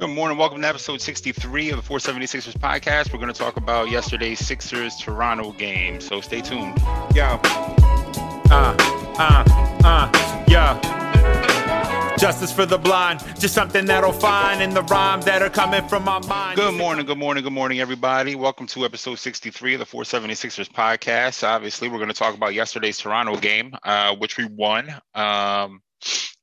Good morning. Welcome to episode 63 of the 476ers podcast. We're going to talk about yesterday's Sixers Toronto game. So stay tuned. Yo. Uh, uh, uh, yeah. Justice for the blind, just something that'll find in the rhymes that are coming from my mind. Good morning, good morning, good morning, everybody. Welcome to episode 63 of the 476ers podcast. Obviously, we're going to talk about yesterday's Toronto game, uh, which we won. Um,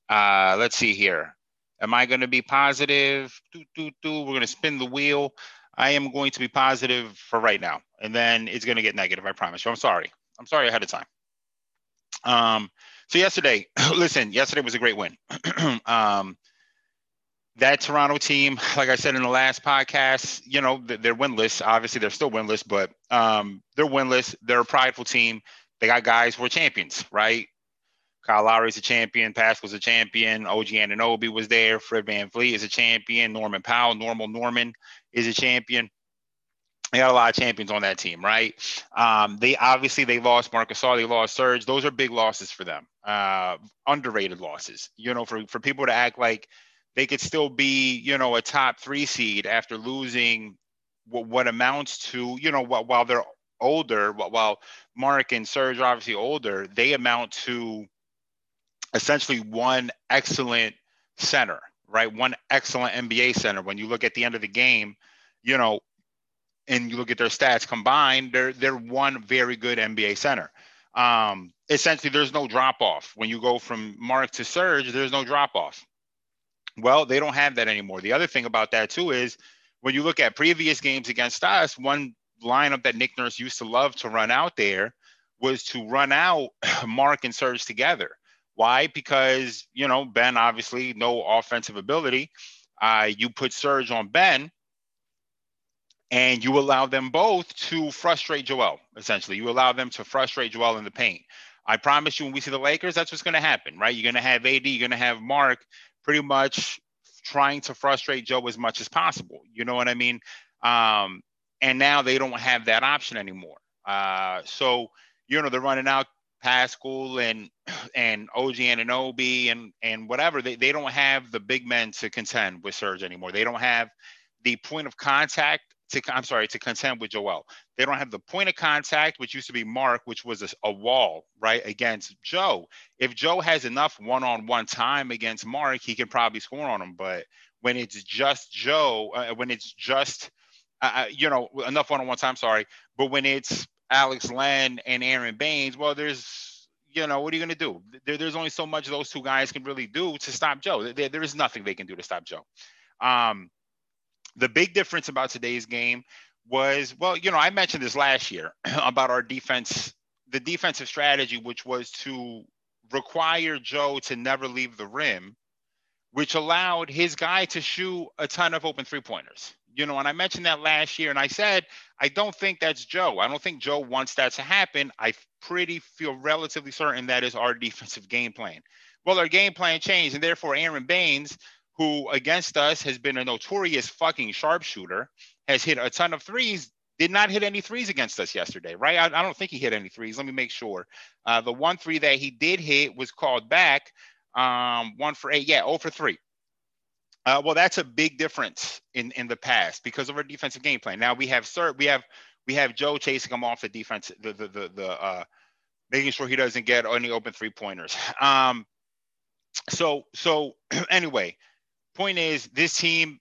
uh, let's see here. Am I going to be positive? Do, do, do. We're going to spin the wheel. I am going to be positive for right now, and then it's going to get negative. I promise you. I'm sorry. I'm sorry ahead of time. Um, so yesterday, listen, yesterday was a great win. um, that Toronto team, like I said in the last podcast, you know, they're winless. Obviously, they're still winless, but um, they're winless. They're a prideful team. They got guys who are champions, right? Kyle Lowry's a champion. Pascal's a champion. OG Anunoby was there. Fred VanVleet is a champion. Norman Powell, Normal Norman is a champion. They got a lot of champions on that team, right? Um, they obviously they lost Marc Gasol, they lost Serge. Those are big losses for them. Uh, underrated losses. You know, for for people to act like they could still be, you know, a top three seed after losing what, what amounts to, you know, while, while they're older, while Marc and Serge are obviously older, they amount to essentially one excellent center, right? One excellent NBA center. When you look at the end of the game, you know, and you look at their stats combined, they're they're one very good NBA center. Um, essentially, there's no drop off when you go from Marc to Serge. There's no drop off. Well, they don't have that anymore. The other thing about that too is when you look at previous games against us, one lineup that Nick Nurse used to love to run out there was to run out Marc and Serge together. Why? Because, you know, Ben obviously no offensive ability. Uh, you put Serge on Ben and you allow them both to frustrate Joel, essentially. You allow them to frustrate Joel in the paint. I promise you, when we see the Lakers, that's what's going to happen, right? You're going to have AD, you're going to have Marc pretty much trying to frustrate Joe as much as possible. You know what I mean? Um, and now they don't have that option anymore. Uh, so, you know, they're running out Pascal and and OG Anunoby and and whatever they, they don't have the big men to contend with Serge anymore. They don't have the point of contact to I'm sorry to contend with Joel. They don't have the point of contact which used to be Marc, which was a, a wall right against Joe. If Joe has enough one-on-one time against Marc, he can probably score on him. But when it's just Joe, uh, when it's just uh, uh you know enough one-on-one time, sorry, but when it's Alex Len and Aron Baynes, well, there's, you know, what are you going to do? There, there's only so much those two guys can really do to stop Joe. There, there is nothing they can do to stop Joe. Um, the big difference about today's game was, well, you know, I mentioned this last year about our defense, the defensive strategy, which was to require Joe to never leave the rim, which allowed his guy to shoot a ton of open three pointers you know, and I mentioned that last year, and I said I don't think that's Joe. I don't think Joe wants that to happen. I pretty feel relatively certain that is our defensive game plan. Well, our game plan changed, and therefore Aron Baynes, who against us has been a notorious fucking sharpshooter, has hit a ton of threes. Did not hit any threes against us yesterday, right? I, I don't think he hit any threes. Let me make sure. Uh, the one three that he did hit was called back. Um, one for eight. Yeah, 0 for three. Uh, well, that's a big difference in in the past because of our defensive game plan. Now we have Sir, we have we have Joe chasing him off the defense, the the the, the uh, making sure he doesn't get any open three pointers. Um, so so anyway, point is this team.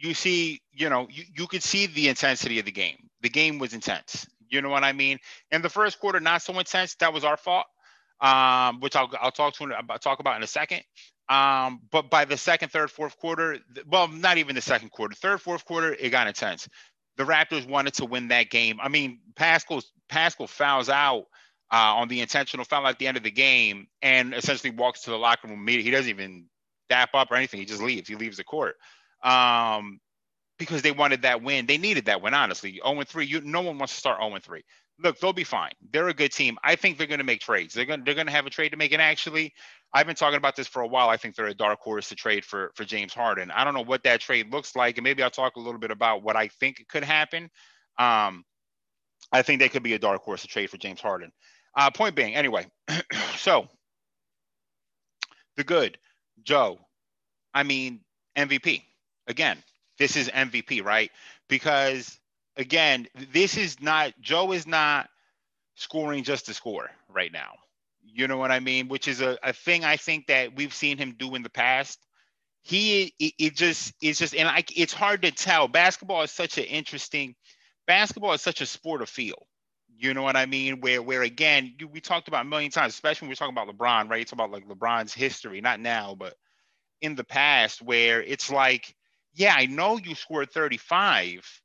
You see, you know, you, you could see the intensity of the game. The game was intense. You know what I mean? In the first quarter, not so intense. That was our fault, um, which I'll, I'll talk to about talk about in a second. Um, but by the second, third, fourth quarter, well, not even the second quarter, third, fourth quarter, it got intense. The Raptors wanted to win that game. I mean, Pascal's Pascal fouls out uh, on the intentional foul at the end of the game and essentially walks to the locker room. He doesn't even dap up or anything. He just leaves. He leaves the court. Um, because they wanted that win. They needed that win, honestly. 0 3. You no one wants to start 0 3 look, they'll be fine. They're a good team. I think they're going to make trades. They're going to, they're going to have a trade to make. And actually, I've been talking about this for a while. I think they're a dark horse to trade for for James Harden. I don't know what that trade looks like, and maybe I'll talk a little bit about what I think could happen. Um, I think they could be a dark horse to trade for James Harden. Uh, point being, anyway, so the good Joe. I mean MVP again. this is MVP, right? Because again, this is not Joe is not scoring just to score right now. You know what I mean? Which is a, a thing I think that we've seen him do in the past. He it, it just it's just and like it's hard to tell. Basketball is such an interesting basketball is such a sport of feel. You know what I mean? Where where again, you, we talked about a million times, especially when we're talking about LeBron, right? It's about like LeBron's history, not now, but in the past, where it's like, yeah, I know you scored 35,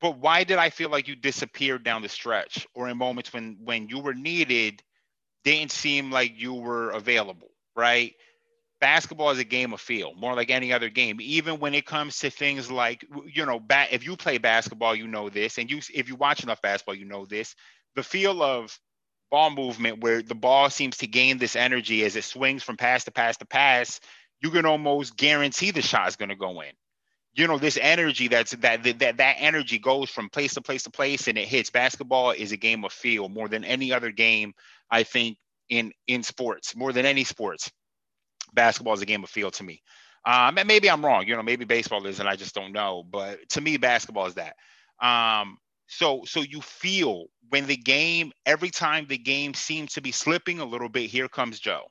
but why did I feel like you disappeared down the stretch or in moments when when you were needed, didn't seem like you were available, right? Basketball is a game of feel, more like any other game. Even when it comes to things like, you know, bat, if you play basketball, you know this, and you if you watch enough basketball, you know this. The feel of ball movement, where the ball seems to gain this energy as it swings from pass to pass to pass, you can almost guarantee the shot is going to go in you know this energy that's that that that energy goes from place to place to place and it hits basketball is a game of feel more than any other game i think in in sports more than any sports basketball is a game of feel to me um and maybe i'm wrong you know maybe baseball is and i just don't know but to me basketball is that um so so you feel when the game every time the game seems to be slipping a little bit here comes joe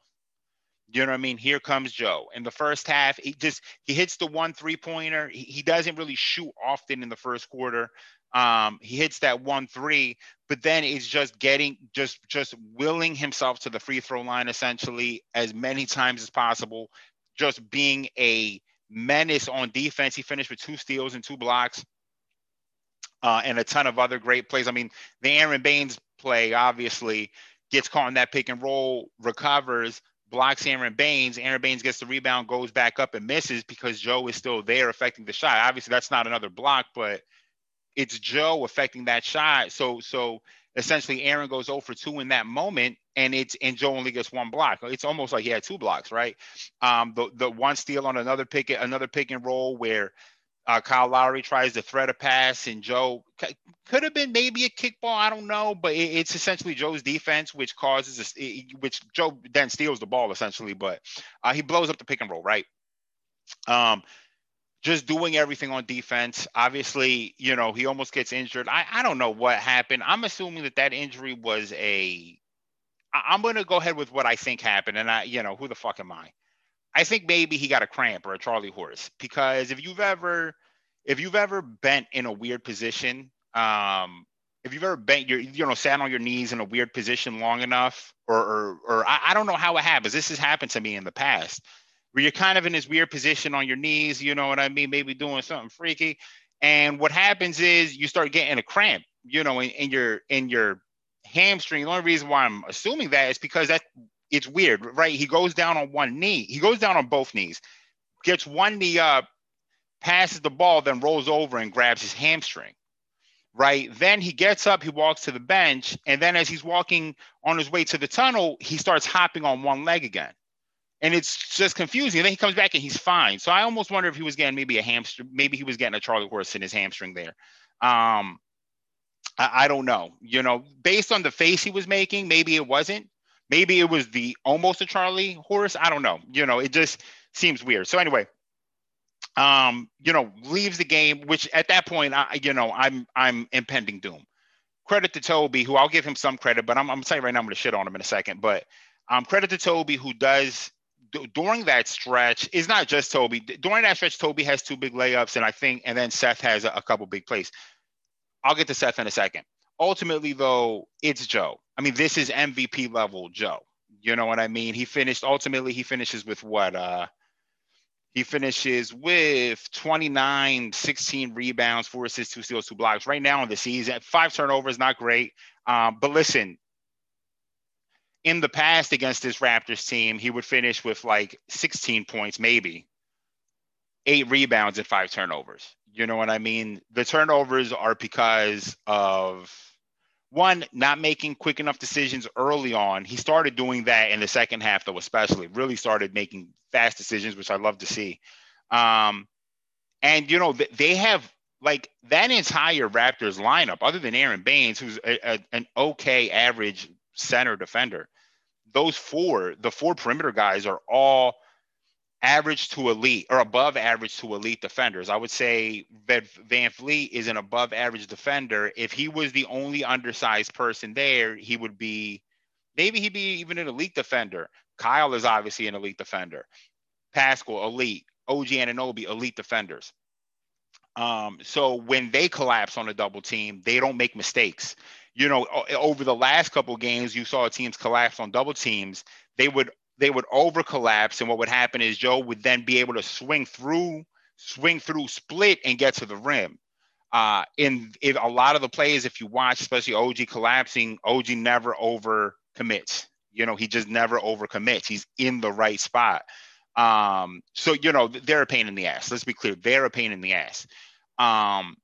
you know what I mean? Here comes Joe. In the first half, he just he hits the one three pointer. He, he doesn't really shoot often in the first quarter. Um, he hits that one three, but then it's just getting just just willing himself to the free throw line essentially as many times as possible, just being a menace on defense. He finished with two steals and two blocks. Uh, and a ton of other great plays. I mean, the Aron Baynes play obviously gets caught in that pick and roll, recovers, blocks Aron Baynes. Aron Baynes gets the rebound, goes back up and misses because Joe is still there affecting the shot. Obviously, that's not another block, but it's Joe affecting that shot. So so essentially Aron goes 0 for 2 in that moment and it's and Joe only gets one block. It's almost like he had two blocks, right? Um the the one steal on another pick another pick and roll where uh, Kyle Lowry tries to thread a pass, and Joe could have been maybe a kickball. I don't know, but it, it's essentially Joe's defense, which causes a, which Joe then steals the ball essentially, but uh, he blows up the pick and roll, right? Um, just doing everything on defense. Obviously, you know he almost gets injured. I I don't know what happened. I'm assuming that that injury was a. I'm going to go ahead with what I think happened, and I you know who the fuck am I? I think maybe he got a cramp or a Charlie horse because if you've ever if you've ever bent in a weird position, um, if you've ever bent your you know sat on your knees in a weird position long enough, or or, or I, I don't know how it happens. This has happened to me in the past, where you're kind of in this weird position on your knees. You know what I mean? Maybe doing something freaky, and what happens is you start getting a cramp. You know, in, in your in your hamstring. The only reason why I'm assuming that is because that it's weird, right? He goes down on one knee. He goes down on both knees, gets one knee up, passes the ball, then rolls over and grabs his hamstring. Right. Then he gets up, he walks to the bench, and then as he's walking on his way to the tunnel, he starts hopping on one leg again. And it's just confusing. And then he comes back and he's fine. So I almost wonder if he was getting maybe a hamstring, maybe he was getting a Charlie horse in his hamstring there. Um, I, I don't know. You know, based on the face he was making, maybe it wasn't Maybe it was the almost a Charlie horse. I don't know. You know, it just seems weird. So anyway, um, you know, leaves the game, which at that point, I, you know, I'm I'm impending doom. Credit to Toby, who I'll give him some credit, but I'm I'm saying right now I'm gonna shit on him in a second. But um, credit to Toby, who does d- during that stretch. It's not just Toby. During that stretch, Toby has two big layups, and I think, and then Seth has a, a couple big plays. I'll get to Seth in a second. Ultimately, though, it's Joe. I mean, this is MVP level Joe. You know what I mean? He finished ultimately he finishes with what uh he finishes with 29, 16 rebounds, four assists, two steals, two blocks. Right now in the season, five turnovers, not great. Um, but listen, in the past against this Raptors team, he would finish with like 16 points, maybe eight rebounds and five turnovers. You know what I mean? The turnovers are because of one, not making quick enough decisions early on. He started doing that in the second half, though, especially really started making fast decisions, which I love to see. Um, and, you know, they have like that entire Raptors lineup, other than Aron Baynes, who's a, a, an okay average center defender, those four, the four perimeter guys are all average to elite or above average to elite defenders. I would say that Van Vleet is an above average defender. If he was the only undersized person there, he would be maybe he'd be even an elite defender. Kyle is obviously an elite defender. Pascal, elite. OG Anunoby, elite defenders. Um, so when they collapse on a double team, they don't make mistakes. You know, over the last couple games, you saw teams collapse on double teams. They would they would over collapse, and what would happen is Joe would then be able to swing through, swing through, split, and get to the rim. Uh, in, a lot of the plays, if you watch, especially OG collapsing, OG never over commits. You know, he just never over commits. He's in the right spot. Um, so you know, they're a pain in the ass. Let's be clear, they're a pain in the ass. Um,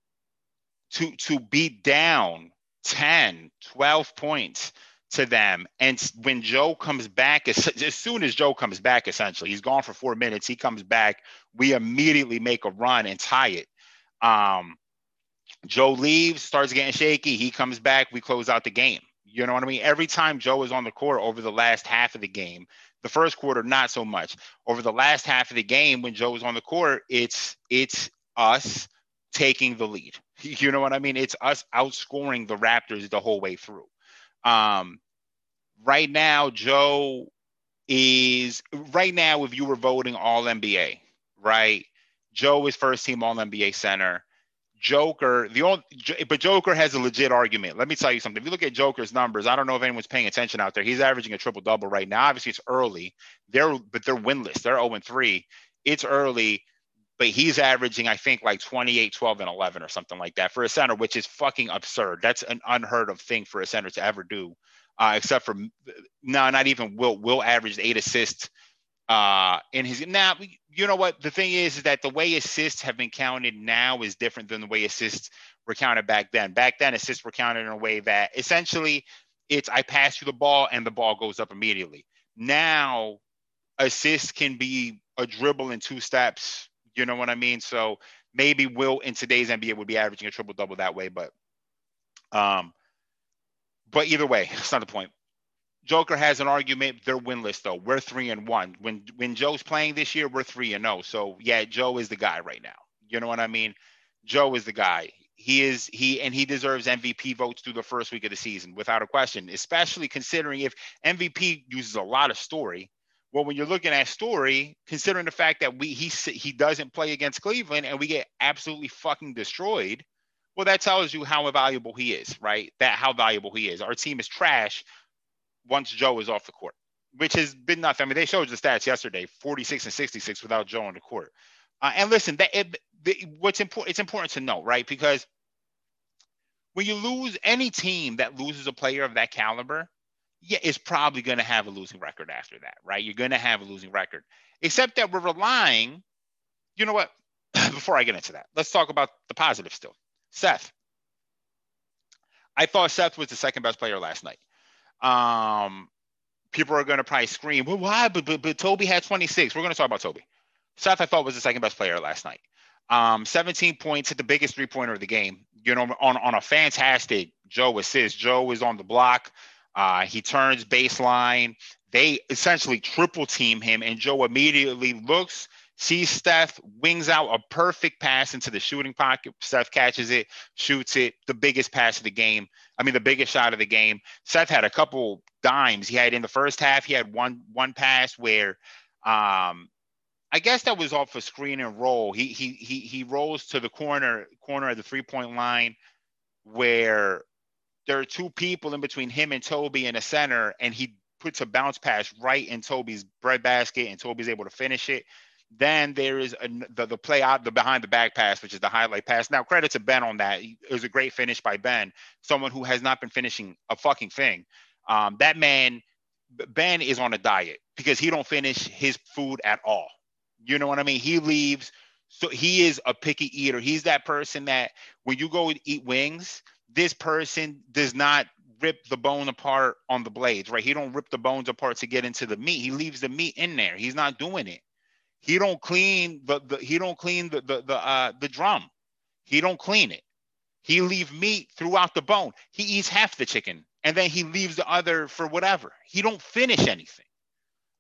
to to be down 10, 12 points to them. And when Joe comes back, as, as soon as Joe comes back, essentially, he's gone for four minutes. He comes back. We immediately make a run and tie it. Um, Joe leaves, starts getting shaky. He comes back. We close out the game. You know what I mean? Every time Joe is on the court over the last half of the game, the first quarter not so much. Over the last half of the game, when Joe is on the court, it's it's us taking the lead. You know what I mean? It's us outscoring the Raptors the whole way through. Um, right now, Joe is right now. If you were voting All NBA, right? Joe is first team All NBA center. Joker, the only, but Joker has a legit argument. Let me tell you something. If you look at Joker's numbers, I don't know if anyone's paying attention out there. He's averaging a triple double right now. Obviously, it's early. They're but they're winless. They're 0 3. It's early, but he's averaging, I think, like 28, 12, and 11 or something like that for a center, which is fucking absurd. That's an unheard of thing for a center to ever do uh, except for no, not even Will. Will averaged eight assists uh, in his. Now, you know what the thing is is that the way assists have been counted now is different than the way assists were counted back then. Back then, assists were counted in a way that essentially it's I pass you the ball and the ball goes up immediately. Now, assists can be a dribble in two steps. You know what I mean? So maybe Will in today's NBA would be averaging a triple double that way, but um, but either way, it's not the point. Joker has an argument. They're winless though. We're three and one. When when Joe's playing this year, we're three and zero. Oh. So yeah, Joe is the guy right now. You know what I mean? Joe is the guy. He is he and he deserves MVP votes through the first week of the season without a question. Especially considering if MVP uses a lot of story. Well, when you're looking at story, considering the fact that we he he doesn't play against Cleveland and we get absolutely fucking destroyed well, that tells you how valuable he is, right? That how valuable he is. Our team is trash once Joe is off the court, which has been nothing. I mean, they showed the stats yesterday: 46 and 66 without Joe on the court. Uh, and listen, that it, the, what's important? It's important to know, right? Because when you lose any team that loses a player of that caliber, yeah, it's probably going to have a losing record after that, right? You're going to have a losing record, except that we're relying. You know what? Before I get into that, let's talk about the positive still. Seth. I thought Seth was the second best player last night. Um, people are going to probably scream, well, why? But, but, but Toby had 26. We're going to talk about Toby. Seth, I thought, was the second best player last night. Um, 17 points, hit the biggest three pointer of the game. You know, on, on a fantastic Joe assist. Joe is on the block. Uh, he turns baseline. They essentially triple team him, and Joe immediately looks sees Seth, wings out a perfect pass into the shooting pocket. Seth catches it, shoots it, the biggest pass of the game. I mean, the biggest shot of the game. Seth had a couple dimes. He had in the first half, he had one one pass where um I guess that was off a screen and roll. He he he he rolls to the corner corner of the three-point line where there are two people in between him and Toby in the center, and he puts a bounce pass right in Toby's bread basket, and Toby's able to finish it. Then there is a, the, the play out the behind the back pass, which is the highlight pass. Now, credit to Ben on that. It was a great finish by Ben, someone who has not been finishing a fucking thing. Um, that man, Ben is on a diet because he don't finish his food at all. You know what I mean? He leaves. So he is a picky eater. He's that person that when you go and eat wings, this person does not rip the bone apart on the blades, right? He don't rip the bones apart to get into the meat. He leaves the meat in there. He's not doing it. He don't clean the, the he don't clean the the the, uh, the drum. He don't clean it. He leave meat throughout the bone. He eats half the chicken and then he leaves the other for whatever. He don't finish anything.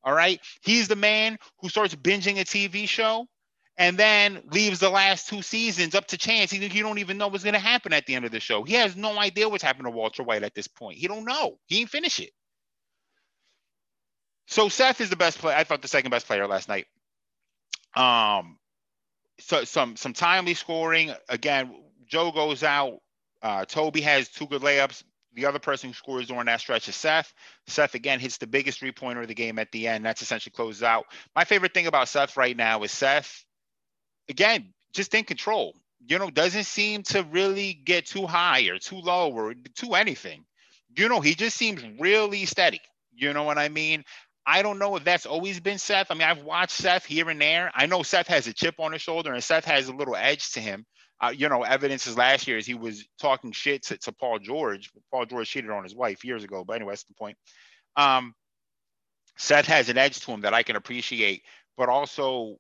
All right. He's the man who starts binging a TV show and then leaves the last two seasons up to chance. He, you don't even know what's going to happen at the end of the show. He has no idea what's happened to Walter White at this point. He don't know. He ain't finish it. So Seth is the best player. I thought the second best player last night. Um, so some some timely scoring. Again, Joe goes out. Uh, Toby has two good layups. The other person who scores during that stretch is Seth. Seth again hits the biggest three pointer of the game at the end. That's essentially closes out. My favorite thing about Seth right now is Seth, again, just in control. You know, doesn't seem to really get too high or too low or too anything. You know, he just seems really steady. You know what I mean? I don't know if that's always been Seth. I mean, I've watched Seth here and there. I know Seth has a chip on his shoulder and Seth has a little edge to him. Uh, you know, evidence is last year is he was talking shit to, to, Paul George. Paul George cheated on his wife years ago, but anyway, that's the point. Um, Seth has an edge to him that I can appreciate, but also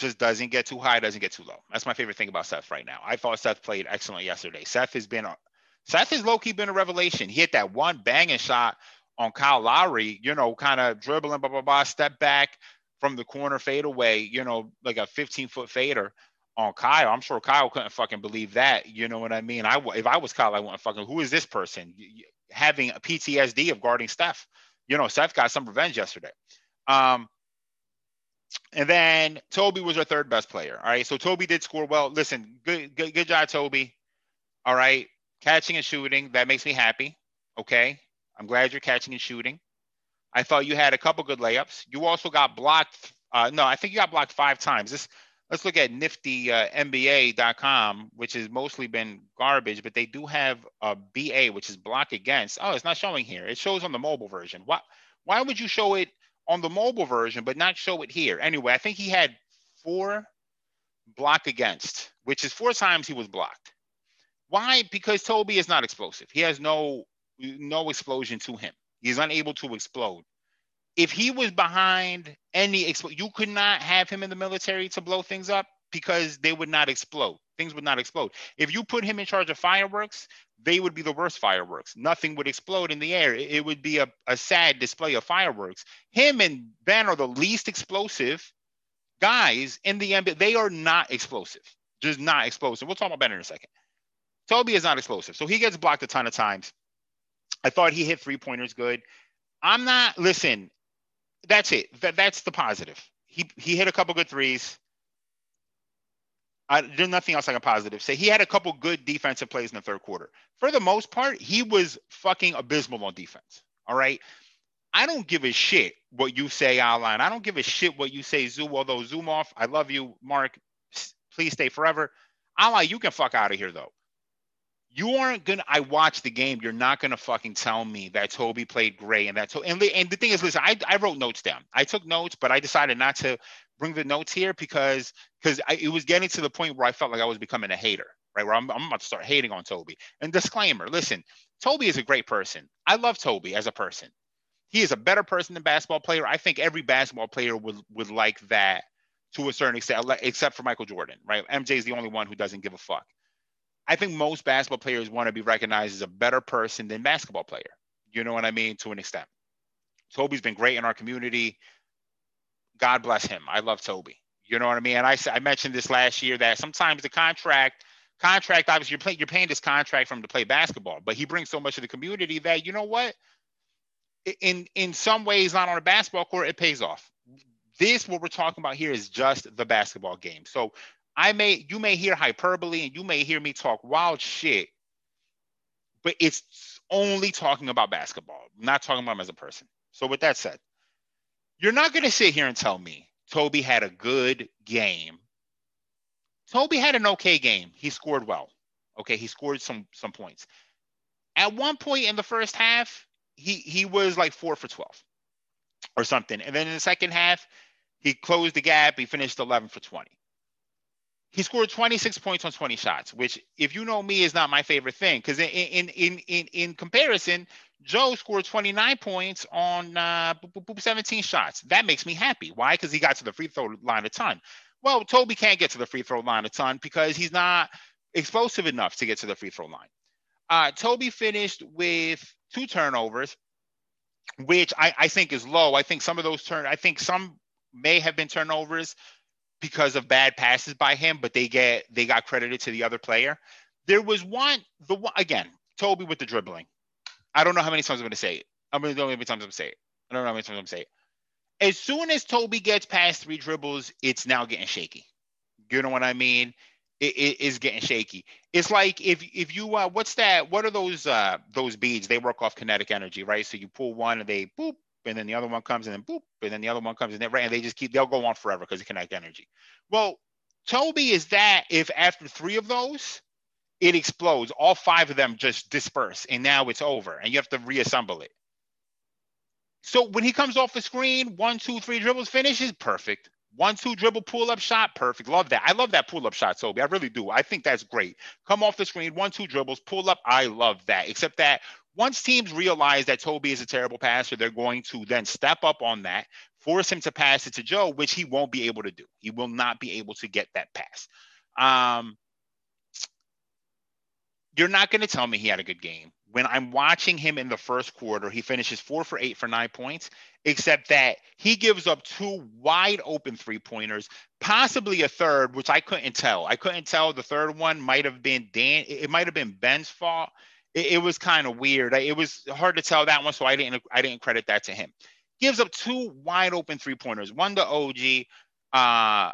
just doesn't get too high, doesn't get too low. That's my favorite thing about Seth right now. I thought Seth played excellent yesterday. Seth has been, a, Seth has low key been a revelation. He hit that one banging shot on Kyle Lowry, you know, kind of dribbling, blah, blah, blah, step back from the corner fade away, you know, like a 15 foot fader on Kyle. I'm sure Kyle couldn't fucking believe that. You know what I mean? I if I was Kyle, I wouldn't fucking. Who is this person having a PTSD of guarding Seth? You know, Seth got some revenge yesterday. Um, and then Toby was our third best player. All right, so Toby did score well. Listen, good, good, good job, Toby. All right, catching and shooting that makes me happy. Okay, I'm glad you're catching and shooting. I thought you had a couple good layups. You also got blocked. Uh, no, I think you got blocked five times. This let's look at nifty uh, NBA.com, which has mostly been garbage, but they do have a BA, which is block against. Oh, it's not showing here. It shows on the mobile version. Why, why would you show it on the mobile version, but not show it here? Anyway, I think he had four block against, which is four times he was blocked. Why? Because Toby is not explosive. He has no no explosion to him. He's unable to explode if he was behind any expl- you could not have him in the military to blow things up because they would not explode. Things would not explode. If you put him in charge of fireworks, they would be the worst fireworks. Nothing would explode in the air. It, would be a, a sad display of fireworks. Him and Ben are the least explosive guys in the NBA. They are not explosive. Just not explosive. We'll talk about Ben in a second. Toby is not explosive. So he gets blocked a ton of times. I thought he hit three pointers good. I'm not, listen, that's it. That that's the positive. He he hit a couple good threes. I, there's nothing else I can positive say. He had a couple good defensive plays in the third quarter. For the most part, he was fucking abysmal on defense. All right. I don't give a shit what you say, Outline. I don't give a shit what you say, Zoo. Although Zoom off, I love you, Mark. Please stay forever. Outline, you can fuck out of here though you aren't gonna. I watched the game. You're not gonna fucking tell me that Toby played great and that. And, and the thing is, listen, I, I wrote notes down. I took notes, but I decided not to bring the notes here because because it was getting to the point where I felt like I was becoming a hater, right? Where I'm, I'm about to start hating on Toby. And disclaimer: listen, Toby is a great person. I love Toby as a person. He is a better person than basketball player. I think every basketball player would would like that to a certain extent, except for Michael Jordan, right? MJ is the only one who doesn't give a fuck. I think most basketball players want to be recognized as a better person than basketball player. You know what I mean? To an extent. Toby's been great in our community. God bless him. I love Toby. You know what I mean? And I, I mentioned this last year that sometimes the contract, contract, obviously you're you're paying this contract from to play basketball, but he brings so much to the community that you know what? In in some ways, not on a basketball court, it pays off. This what we're talking about here is just the basketball game. So I may you may hear hyperbole and you may hear me talk wild shit, but it's only talking about basketball, not talking about him as a person. So with that said, you're not gonna sit here and tell me Toby had a good game. Toby had an okay game. He scored well. Okay, he scored some some points. At one point in the first half, he he was like four for 12 or something. And then in the second half, he closed the gap. He finished 11 for 20 he scored 26 points on 20 shots, which, if you know me, is not my favorite thing. Because in, in in in in comparison, Joe scored 29 points on uh, 17 shots. That makes me happy. Why? Because he got to the free throw line a ton. Well, Toby can't get to the free throw line a ton because he's not explosive enough to get to the free throw line. Uh, Toby finished with two turnovers. which I, I think is low. I think some of those turn, I think some may have been turnovers because of bad passes by him, but they get they got credited to the other player. There was one, the one again, Toby with the dribbling. I don't know how many times I'm going to say it. I'm going to know how many times I'm going to say it. I don't know how many times I'm going to say it. As soon as Toby gets past three dribbles, it's now getting shaky. You know what I mean? It, it is getting shaky. It's like if if you uh, what's that? What are those uh those beads? They work off kinetic energy, right? So you pull one and they boop, and then the other one comes and then boop, and then the other one comes and then right, and they just keep they'll go on forever because of kinetic energy. Well, Toby is that if after three of those, it explodes, all five of them just disperse, and now it's over, and you have to reassemble it. So when he comes off the screen, one, two, three dribbles finishes, perfect. One, two dribble pull up shot, perfect. Love that. I love that pull up shot, Toby. I really do. I think that's great. Come off the screen, one, two dribbles, pull up. I love that. Except that once teams realize that Toby is a terrible passer, they're going to then step up on that, force him to pass it to Joe, which he won't be able to do. He will not be able to get that pass. Um, you're not going to tell me he had a good game when I'm watching him in the first quarter, he finishes four for eight for nine points, except that he gives up two wide open three pointers, possibly a third, which I couldn't tell. I couldn't tell. The third one might have been Dan, it might have been Ben's fault. It, it was kind of weird. It was hard to tell that one, so I didn't I didn't credit that to him. Gives up two wide open three pointers, one to OG. Uh,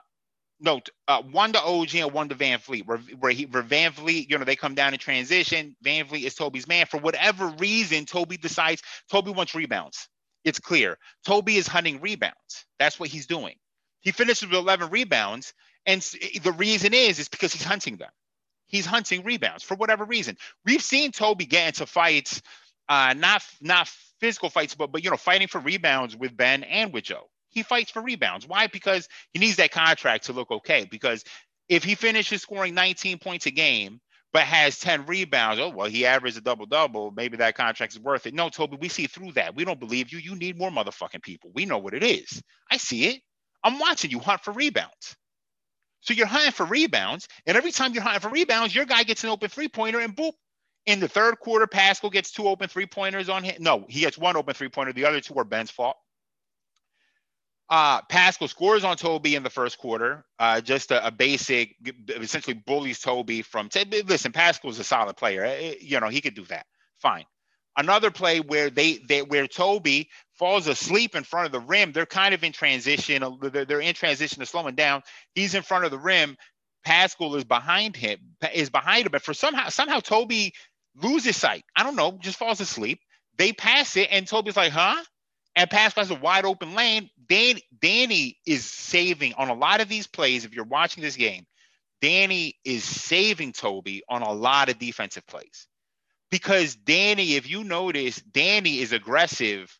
no, uh, one to OG and one to VanVleet, where where he where VanVleet, you know, they come down in transition. VanVleet is Toby's man. For whatever reason, Toby decides Toby wants rebounds. It's clear. Toby is hunting rebounds. That's what he's doing. He finishes with 11 rebounds, and the reason is is because he's hunting them. He's hunting rebounds for whatever reason. We've seen Toby get into fights, uh, not not physical fights, but but you know, fighting for rebounds with Ben and with Joe he fights for rebounds. Why? Because he needs that contract to look okay. Because if he finishes scoring 19 points a game, but has 10 rebounds, oh, well, he averaged a double double. Maybe that contract is worth it. No, Toby, we see through that. We don't believe you. You need more motherfucking people. We know what it is. I see it. I'm watching you hunt for rebounds. So you're hunting for rebounds. And every time you're hunting for rebounds, your guy gets an open three pointer and boop. In the third quarter, Pascal gets two open three pointers on him. No, he gets one open three pointer. The other two are Ben's fault. Uh, Pascal scores on Toby in the first quarter. Uh, just a, a, basic, essentially bullies Toby from. Listen, Pascal's a solid player. Eh, eh, you know he could do that. Fine. Another play where they, they where Toby falls asleep in front of the rim. They're kind of in transition. They're, they're in transition to slowing down. He's in front of the rim. Pascal is behind him. Is behind him, but for somehow somehow Toby loses sight. I don't know. Just falls asleep. They pass it, and Toby's like, "Huh?" And Pascal has a wide open lane. Dan, Danny is saving on a lot of these plays. If you're watching this game, Danny is saving Toby on a lot of defensive plays. Because Danny, if you notice, Danny is aggressive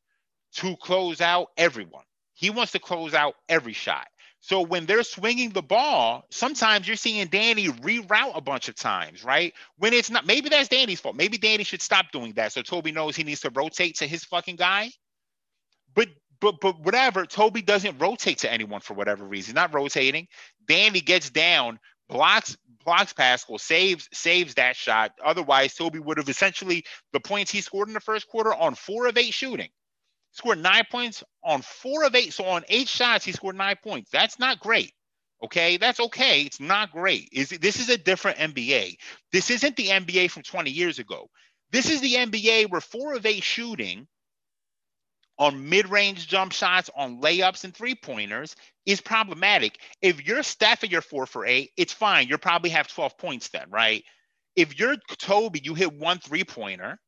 to close out everyone. He wants to close out every shot. So when they're swinging the ball, sometimes you're seeing Danny reroute a bunch of times, right? When it's not, maybe that's Danny's fault. Maybe Danny should stop doing that. So Toby knows he needs to rotate to his fucking guy but but but whatever, Toby doesn't rotate to anyone for whatever reason. Not rotating. Danny gets down, blocks blocks Pascal, saves saves that shot. Otherwise, Toby would have essentially the points he scored in the first quarter on four of eight shooting. Scored nine points on four of eight. So on eight shots, he scored nine points. That's not great. Okay, that's okay. It's not great. Is this is a different NBA. This isn't the NBA from 20 years ago. This is the NBA where four of eight shooting on mid-range jump shots, on layups and three-pointers is problematic. If you're Steph at your four for eight, it's fine. You'll probably have 12 points then, right? If you're Toby, you hit one three-pointer.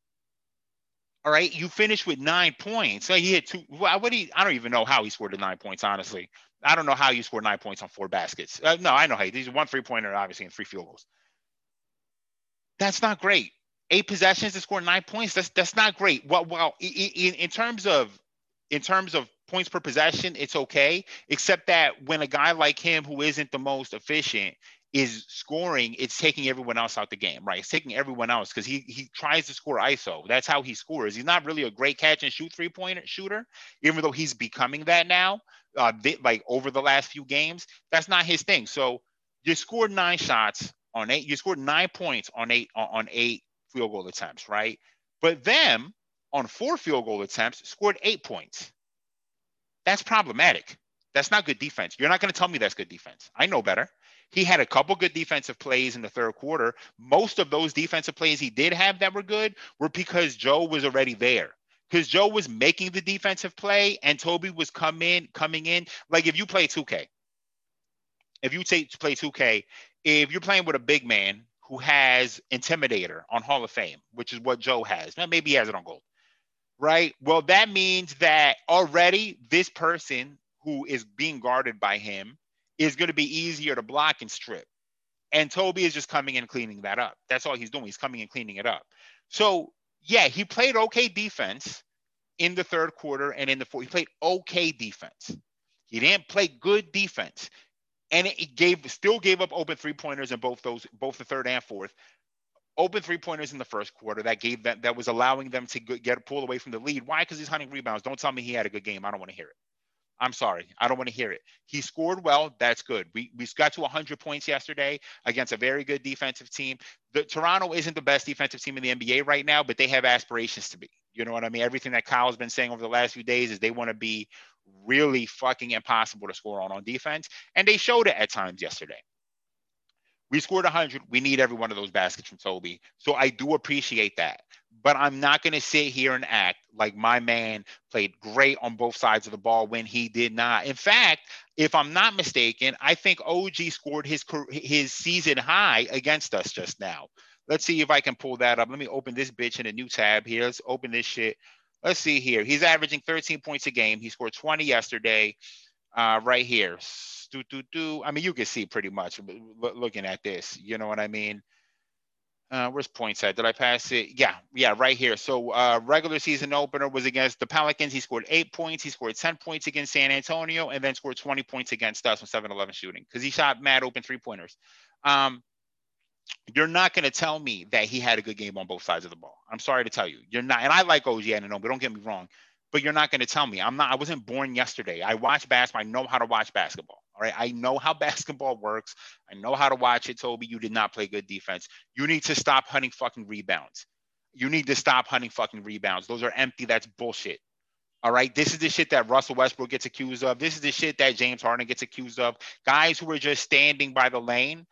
All right, you finish with nine points. So he hit two. What do you, I don't even know how he scored the nine points. Honestly, I don't know how you scored nine points on four baskets. Uh, no, I know how. These one three-pointer, obviously, and three field goals. That's not great eight possessions to score nine points. That's that's not great. Well, well, in, in terms of in terms of points per possession, it's okay. Except that when a guy like him, who isn't the most efficient, is scoring, it's taking everyone else out the game, right? It's taking everyone else because he he tries to score ISO. That's how he scores. He's not really a great catch and shoot three point shooter, even though he's becoming that now. Uh, like over the last few games, that's not his thing. So you scored nine shots on eight. You scored nine points on eight on eight field goal attempts, right? But them, on four field goal attempts, scored eight points. That's problematic. That's not good defense. You're not going to tell me that's good defense. I know better. He had a couple good defensive plays in the third quarter. Most of those defensive plays he did have that were good were because Joe was already there. Because Joe was making the defensive play and Toby was come in, coming in. Like if you play 2K, if you take play 2K, if you're playing with a big man who has Intimidator on Hall of Fame, which is what Joe has, now maybe he has it on gold, right? Well, that means that already this person who is being guarded by him is going to be easier to block and strip. And Toby is just coming and cleaning that up. That's all he's doing. He's coming and cleaning it up. So, yeah, he played okay defense in the third quarter and in the fourth. He played okay defense. He didn't play good defense. And it gave still gave up open three pointers in both those, both the third and fourth. Open three pointers in the first quarter that gave them that was allowing them to get pull away from the lead. Why? Because he's hunting rebounds. Don't tell me he had a good game. I don't want to hear it. I'm sorry. I don't want to hear it. He scored well. That's good. We we got to 100 points yesterday against a very good defensive team. The Toronto isn't the best defensive team in the NBA right now, but they have aspirations to be. You know what I mean? Everything that Kyle's been saying over the last few days is they want to be really fucking impossible to score on on defense, and they showed it at times yesterday. We scored 100. We need every one of those baskets from Toby. So I do appreciate that but I'm not going to sit here and act like my man played great on both sides of the ball when he did not. In fact, if I'm not mistaken, I think OG scored his his season high against us just now. Let's see if I can pull that up. Let me open this bitch in a new tab here. Let's open this shit. Let's see here. He's averaging 13 points a game. He scored 20 yesterday. Uh, right here. Do, do, do. I mean, you can see pretty much looking at this. You know what I mean? uh, where's points at? Did I pass it? Yeah, yeah, right here. So uh, regular season opener was against the Pelicans. He scored eight points. He scored 10 points against San Antonio and then scored 20 points against us on 7 11 shooting because he shot mad open three pointers. Um, you're not going to tell me that he had a good game on both sides of the ball. I'm sorry to tell you. You're not. And I like OG Anunoby, but don't get me wrong. But you're not going to tell me. I'm not. I wasn't born yesterday. I watch basketball. I know how to watch basketball. All right. I know how basketball works. I know how to watch it, Toby. You did not play good defense. You need to stop hunting fucking rebounds. You need to stop hunting fucking rebounds. Those are empty. That's bullshit. All right. This is the shit that Russell Westbrook gets accused of. This is the shit that James Harden gets accused of. Guys who are just standing by the lane,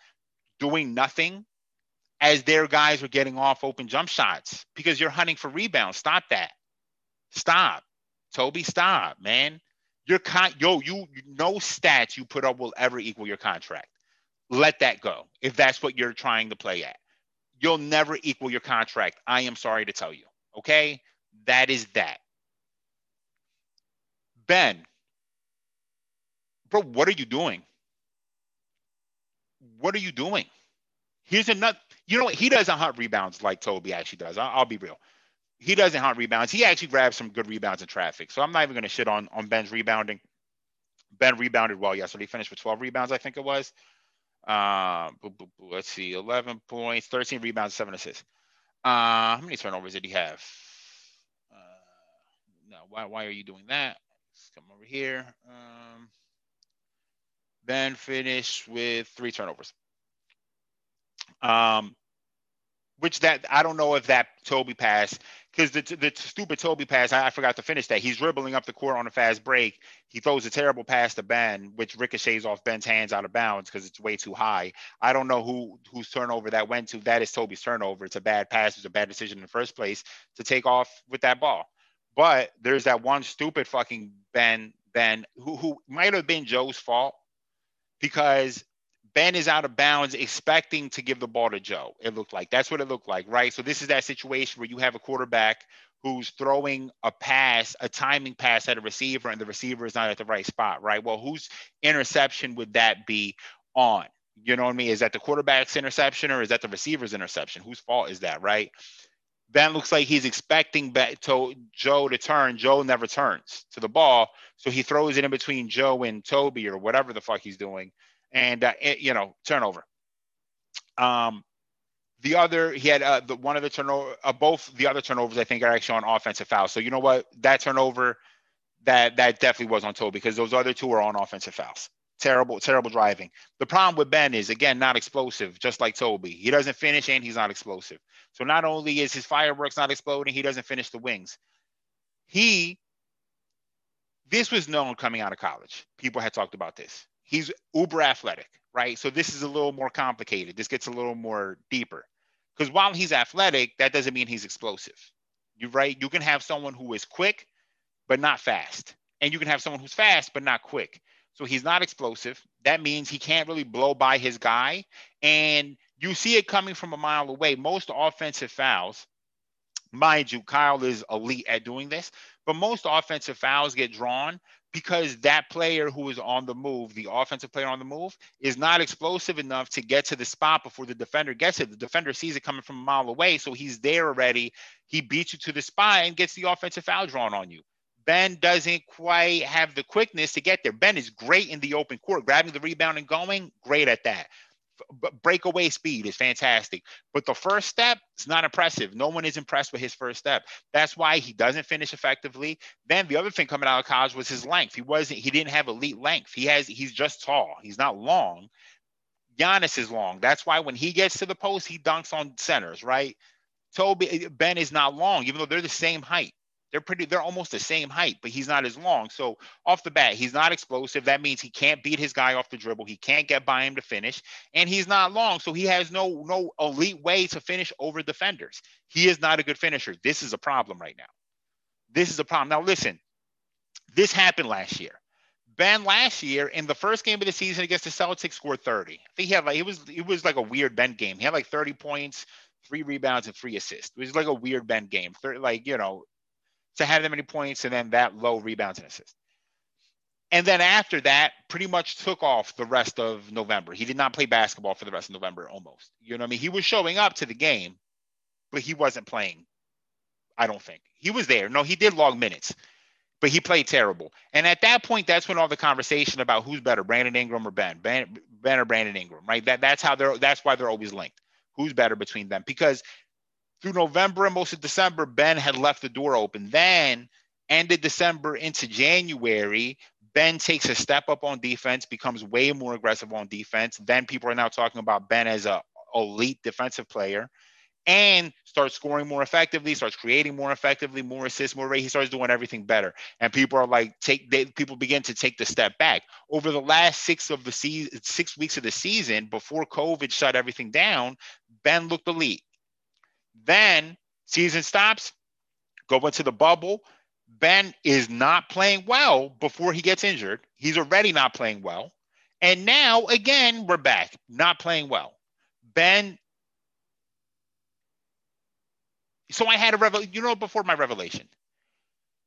doing nothing as their guys are getting off open jump shots because you're hunting for rebounds. Stop that. Stop. Toby, stop, man. Your con yo, you no stats you put up will ever equal your contract. Let that go if that's what you're trying to play at. You'll never equal your contract. I am sorry to tell you. Okay? That is that. Ben, bro, what are you doing? What are you doing? Here's another. You know what? He doesn't hunt rebounds like Toby actually does. I'll, I'll be real he doesn't hunt rebounds. He actually grabs some good rebounds in traffic. So I'm not even going to shit on on Ben's rebounding. Ben rebounded well yesterday. He finished with 12 rebounds, I think it was. Uh, let's see, 11 points, 13 rebounds, seven assists. Uh, how many turnovers did he have? Uh, no, why, why are you doing that? Let's come over here. Um, ben finished with three turnovers. Um, which that I don't know if that Toby pass because the the stupid Toby pass I, I, forgot to finish that. He's dribbling up the court on a fast break. He throws a terrible pass to Ben, which ricochets off Ben's hands out of bounds because it's way too high. I don't know who whose turnover that went to. That is Toby's turnover. It's a bad pass. It's a bad decision in the first place to take off with that ball. But there's that one stupid fucking Ben Ben who who might have been Joe's fault because Ben is out of bounds, expecting to give the ball to Joe. It looked like that's what it looked like, right? So this is that situation where you have a quarterback who's throwing a pass, a timing pass at a receiver, and the receiver is not at the right spot, right? Well, whose interception would that be on? You know what I mean? Is that the quarterback's interception or is that the receiver's interception? Whose fault is that, right? Ben looks like he's expecting to Joe to turn. Joe never turns to the ball, so he throws it in between Joe and Toby or whatever the fuck he's doing and uh, it, you know turnover. Um, the other he had uh, the one of the turnover uh, both the other turnovers I think are actually on offensive fouls. So you know what that turnover that that definitely was on toe because those other two are on offensive fouls. Terrible, terrible driving. The problem with Ben is again not explosive, just like Toby. He doesn't finish and he's not explosive. So not only is his fireworks not exploding, he doesn't finish the wings. He this was known coming out of college. People had talked about this. He's uber athletic, right? So this is a little more complicated. This gets a little more deeper. Because while he's athletic, that doesn't mean he's explosive. You right? You can have someone who is quick, but not fast. And you can have someone who's fast, but not quick. So he's not explosive. That means he can't really blow by his guy. And you see it coming from a mile away. Most offensive fouls, mind you, Kyle is elite at doing this, but most offensive fouls get drawn because that player who is on the move, the offensive player on the move, is not explosive enough to get to the spot before the defender gets it. The defender sees it coming from a mile away, so he's there already. He beats you to the spot and gets the offensive foul drawn on you. Ben doesn't quite have the quickness to get there. Ben is great in the open court, grabbing the rebound and going, great at that. But breakaway speed is fantastic. But the first step is not impressive. No one is impressed with his first step. That's why he doesn't finish effectively. Then the other thing coming out of college was his length. He wasn't, he didn't have elite length. He has, he's just tall. He's not long. Giannis is long. That's why when he gets to the post, he dunks on centers, right? Tobi Ben is not long, even though they're the same height. They're pretty, they're almost the same height, but he's not as long. So off the bat, he's not explosive. That means he can't beat his guy off the dribble. He can't get by him to finish, and he's not long. So he has no no elite way to finish over defenders. He is not a good finisher. This is a problem right now. This is a problem. Now listen, this happened last year. Ben last year in the first game of the season against the Celtics scored 30. I think he had like it was it was like a weird Ben game. He had like 30 points, three rebounds, and three assists. It was like a weird Ben game. 30, like you know, to have that many points and then that low rebounds and assists. And then after that, pretty much took off the rest of November. He did not play basketball for the rest of November almost. You know what I mean? He was showing up to the game, but he wasn't playing. I don't think. He was there. No, he did log minutes, but he played terrible. And at that point, that's when all the conversation about who's better, Brandon Ingram or Ben, Ben, ben or Brandon Ingram, right? That that's how they're that's why they're always linked. Who's better between them? Because through November and most of December, Ben had left the door open. Then, ended December into January, Ben takes a step up on defense, becomes way more aggressive on defense. Then people are now talking about Ben as a elite defensive player and starts scoring more effectively, starts creating more effectively, more assists, more rate. He starts doing everything better. And people are like, take they, people begin to take the step back. Over the last six of the season, six weeks of the season, before COVID shut everything down, Ben looked elite. Then season stops, go into the bubble. Ben is not playing well before he gets injured. He's already not playing well. And now, again, we're back, not playing well. Ben. So I had a revel, you know, before my revelation,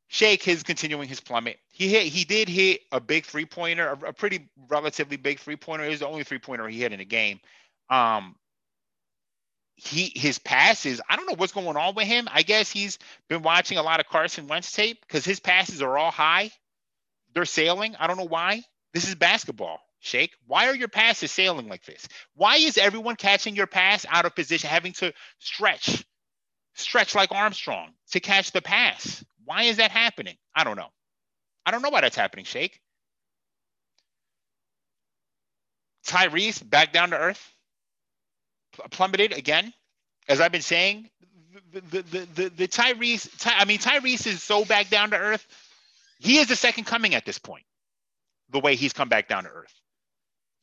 Shake is continuing his plummet. He hit, he did hit a big three pointer, a, a, pretty relatively big three pointer. It was the only three pointer he hit in the game. Um, he his passes, I don't know what's going on with him. I guess he's been watching a lot of Carson Wentz tape because his passes are all high. They're sailing. I don't know why. This is basketball. Shake. Why are your passes sailing like this? Why is everyone catching your pass out of position, having to stretch, stretch like Armstrong to catch the pass? Why is that happening? I don't know. I don't know why that's happening, Shake. Tyrese back down to earth plummeted again, as I've been saying. The the the, the, the Tyrese, Ty, I mean Tyrese is so back down to earth. He is the second coming at this point. The way he's come back down to earth.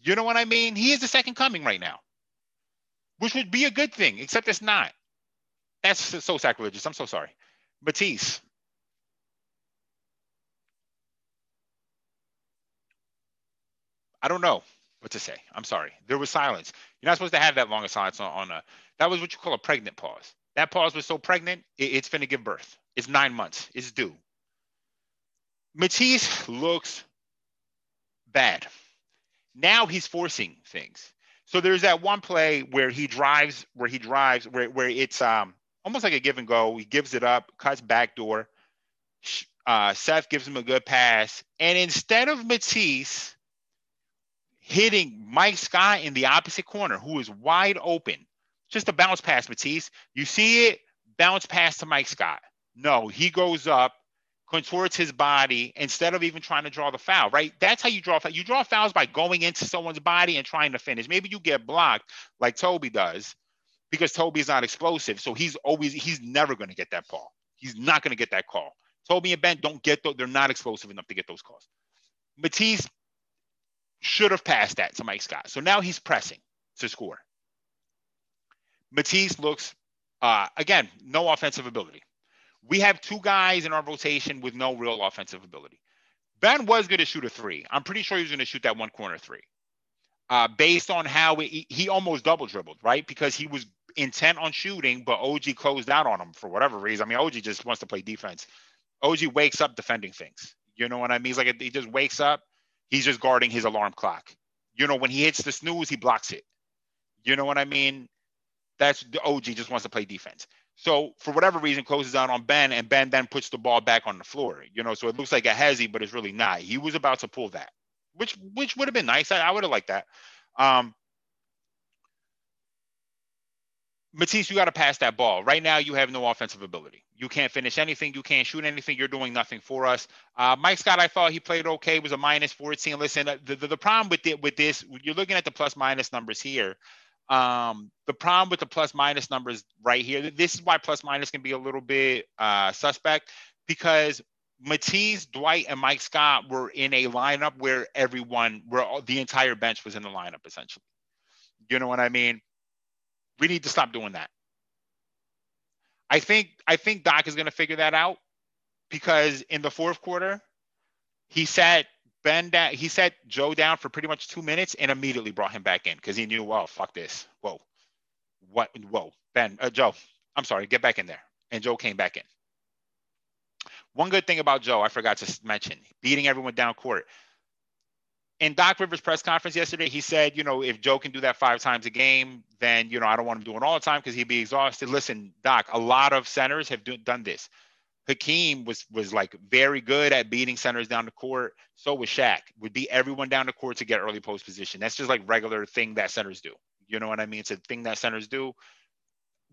You know what I mean? He is the second coming right now, which would be a good thing, except it's not. That's so sacrilegious. I'm so sorry. Matisse. I don't know what to say. I'm sorry. There was silence. You're not supposed to have that long a silence on, on a. That was what you call a pregnant pause. That pause was so pregnant, it, it's finna give birth. It's nine months. It's due. Matisse looks bad. Now he's forcing things. So there's that one play where he drives, where he drives, where, where it's um almost like a give and go. He gives it up, cuts back door. Uh, Seth gives him a good pass, and instead of Matisse hitting Mike Scott in the opposite corner, who is wide open. Just a bounce pass, Matisse. You see it, bounce pass to Mike Scott. No, he goes up, contorts his body instead of even trying to draw the foul, right? That's how you draw foul. You draw fouls by going into someone's body and trying to finish. Maybe you get blocked like Tobi does because Tobi's not explosive. So he's always, he's never going to get that call. He's not going to get that call. Tobi and Ben don't get those. They're not explosive enough to get those calls. Matisse should have passed that to Mike Scott. So now he's pressing to score. Matisse looks, uh, again, no offensive ability. We have two guys in our rotation with no real offensive ability. Ben was going to shoot a three. I'm pretty sure he was going to shoot that one corner three. Uh, based on how it, he almost double dribbled, right? Because he was intent on shooting, but OG closed out on him for whatever reason. I mean, OG just wants to play defense. OG wakes up defending things. You know what I mean? He's like he just wakes up. He's just guarding his alarm clock. You know, when he hits the snooze, he blocks it. You know what I mean? That's the OG just wants to play defense. So for whatever reason, closes out on Ben, and Ben then puts the ball back on the floor. You know, so it looks like a hezzy, but it's really not. He was about to pull that, which which would have been nice. I, I would have liked that. Um, Matisse, you got to pass that ball. Right now, you have no offensive ability. You can't finish anything. You can't shoot anything. You're doing nothing for us. Uh, Mike Scott, I thought he played okay. Was a minus 14. Listen, uh, the, the, the problem with it with this, you're looking at the plus minus numbers here. Um, the problem with the plus minus numbers right here, this is why plus minus can be a little bit uh, suspect because Matisse, Dwight, and Mike Scott were in a lineup where everyone, where all, the entire bench was in the lineup essentially. You know what I mean? We need to stop doing that. I think I think Doc is going to figure that out because in the fourth quarter, he sat Ben down. He sat Joe down for pretty much two minutes and immediately brought him back in because he knew, well, fuck this. Whoa, what? Whoa, Ben, uh, Joe. I'm sorry, get back in there. And Joe came back in. One good thing about Joe, I forgot to mention, beating everyone down court in Doc Rivers' press conference yesterday, he said, you know, if Joe can do that five times a game, then, you know, I don't want him doing all the time because he'd be exhausted. Listen, Doc, a lot of centers have do, done this. Hakeem was was like very good at beating centers down the court. So was Shaq. Would beat everyone down the court to get early post position. That's just like regular thing that centers do. You know what I mean? It's a thing that centers do.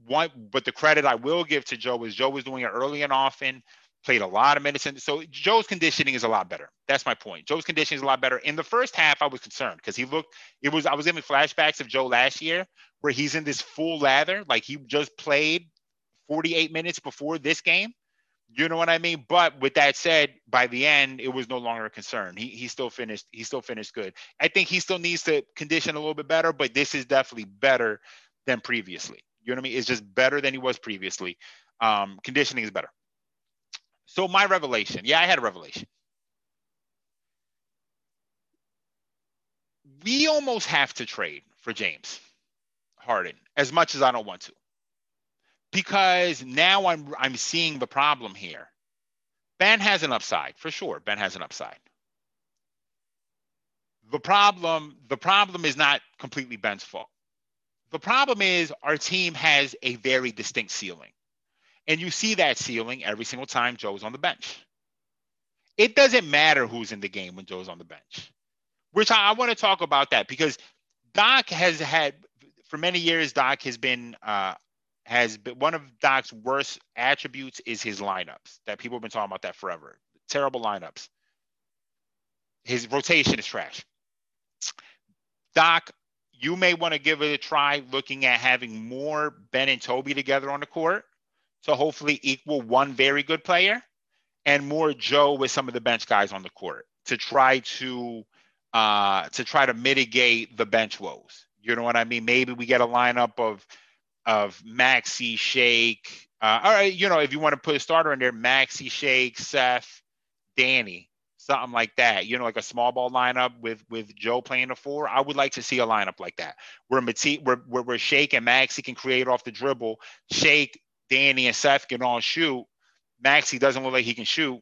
One, but the credit I will give to Joe is Joe was doing it early and often played a lot of minutes. And so Joe's conditioning is a lot better. That's my point. Joe's conditioning is a lot better. In the first half, I was concerned because he looked, it was, I was giving flashbacks of Joe last year where he's in this full lather, like he just played 48 minutes before this game. You know what I mean? But with that said, by the end, it was no longer a concern. He he still finished, he still finished good. I think he still needs to condition a little bit better, but this is definitely better than previously. You know what I mean? It's just better than he was previously. Um, conditioning is better. So my revelation, yeah, I had a revelation. We almost have to trade for James Harden as much as I don't want to. Because now I'm I'm seeing the problem here. Ben has an upside, for sure. Ben has an upside. The problem, the problem is not completely Ben's fault. The problem is our team has a very distinct ceiling. And you see that ceiling every single time Joe's on the bench. It doesn't matter who's in the game when Joe's on the bench, which I, I want to talk about that because Doc has had, for many years, Doc has been, uh, has been one of Doc's worst attributes is his lineups that people have been talking about that forever. Terrible lineups. His rotation is trash. Doc, you may want to give it a try looking at having more Ben and Tobi together on the court to hopefully equal one very good player and more Joe with some of the bench guys on the court to try to uh, to try to mitigate the bench woes. You know what I mean? Maybe we get a lineup of of Maxey, Shake. Uh, all right, you know, if you want to put a starter in there, Maxey, Shake, Seth, Danny, something like that. You know, like a small ball lineup with with Joe playing the four. I would like to see a lineup like that where Mati, where, where, where Shake and Maxey can create off the dribble. Shake Danny and Seth can all shoot. Maxey doesn't look like he can shoot.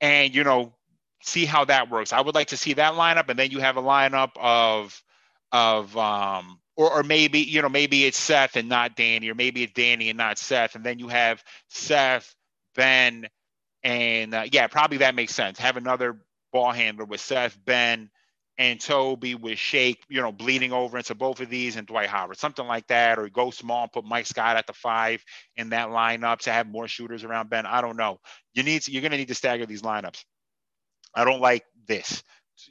And, you know, see how that works. I would like to see that lineup. And then you have a lineup of, of, um, or, or maybe, you know, maybe it's Seth and not Danny, or maybe it's Danny and not Seth. And then you have Seth, Ben, and uh, yeah, probably that makes sense. Have another ball handler with Seth, Ben, and Tobi with Shake, you know, bleeding over into both of these and Dwight Howard, something like that, or go small and put Mike Scott at the five in that lineup to have more shooters around Ben. I don't know. You need to, you're going to need to stagger these lineups. I don't like this.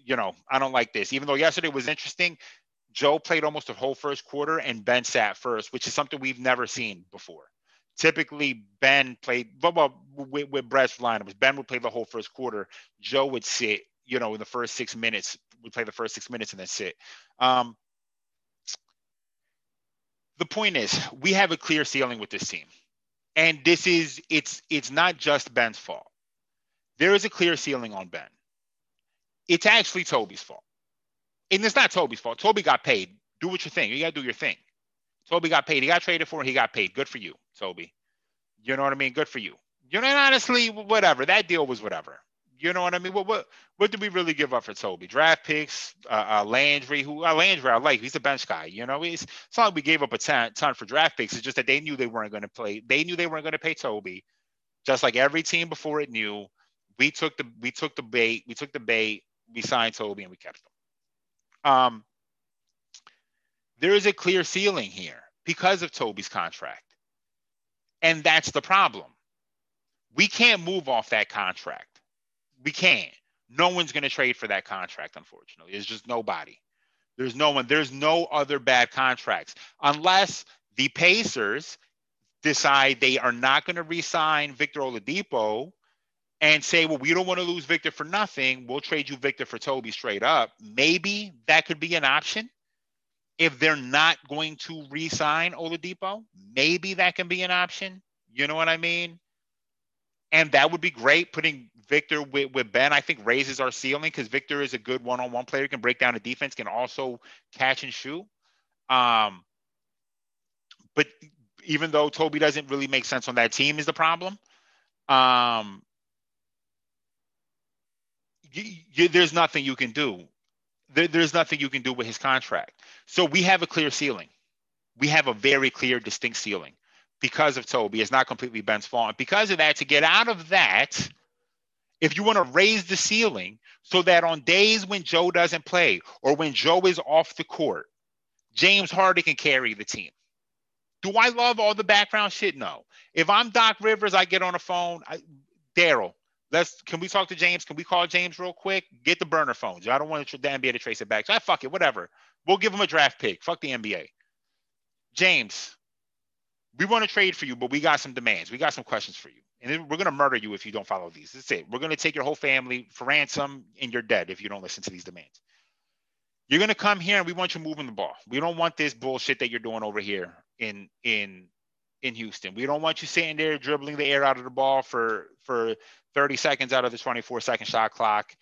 You know, I don't like this. Even though yesterday was interesting, Joe played almost a whole first quarter and Ben sat first, which is something we've never seen before. Typically, Ben played well, with, with Brett's lineups. Ben would play the whole first quarter. Joe would sit, you know, in the first six minutes we play the first six minutes and then sit. Um, the point is, we have a clear ceiling with this team, and this is it's it's not just Ben's fault. There is a clear ceiling on Ben. It's actually Tobi's fault, and it's not Tobi's fault. Tobi got paid. Do what you think. You gotta do your thing. Tobi got paid. He got traded for. He got paid. Good for you, Tobi. You know what I mean? Good for you. You know, honestly, whatever. That deal was whatever. You know what I mean? What what what did we really give up for Tobi? Draft picks, uh, uh Landry, who uh, Landry I like. He's a bench guy. You know, it's, it's not like we gave up a ton, ton for draft picks. It's just that they knew they weren't going to play. They knew they weren't going to pay Tobi, just like every team before it knew. We took the we took the bait. We took the bait. We signed Tobi and we kept him. Um, there is a clear ceiling here because of Tobi's contract, and that's the problem. We can't move off that contract we can't. No one's going to trade for that contract, unfortunately. There's just nobody. There's no one. There's no other bad contracts unless the Pacers decide they are not going to re-sign Victor Oladipo and say, well, we don't want to lose Victor for nothing. We'll trade you Victor for Tobi straight up. Maybe that could be an option. If they're not going to re-sign Oladipo, maybe that can be an option. You know what I mean? And that would be great. Putting Victor with, with Ben, I think raises our ceiling because Victor is a good one-on-one player, He can break down a defense, can also catch and shoot. Um, but even though Tobi doesn't really make sense on that team, is the problem. Um, you, you, there's nothing you can do. There, there's nothing you can do with his contract. So we have a clear ceiling. We have a very clear, distinct ceiling because of Tobi. It's not completely Ben's fault. Because of that, to get out of that, if you want to raise the ceiling so that on days when Joe doesn't play or when Joe is off the court, James Harden can carry the team. Do I love all the background shit? No. If I'm Doc Rivers, I get on the phone. Daryl, let's can we talk to James? Can we call James real quick? Get the burner phones. I don't want the NBA to trace it back. So I fuck it, whatever. We'll give him a draft pick. Fuck the NBA. James, we want to trade for you, but we got some demands. We got some questions for you. And we're going to murder you if you don't follow these. That's it. We're going to take your whole family for ransom and you're dead if you don't listen to these demands. You're going to come here and we want you moving the ball. We don't want this bullshit that you're doing over here in in in Houston. We don't want you sitting there dribbling the air out of the ball for for 30 seconds out of the 24 second shot clock.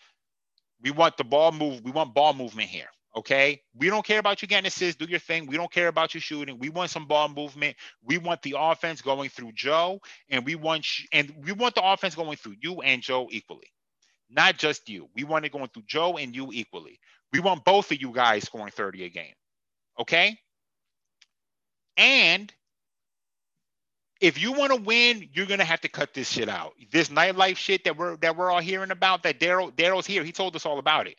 We want the ball move. We want ball movement here. Okay. We don't care about you getting assists. Do your thing. We don't care about you shooting. We want some ball movement. We want the offense going through Joe, and we want and we want the offense going through you and Joe equally, not just you. We want it going through Joe and you equally. We want both of you guys scoring 30 a game. Okay. And if you want to win, you're gonna have to cut this shit out. This nightlife shit that we're that we're all hearing about, that Daryl Daryl's here. He told us all about it.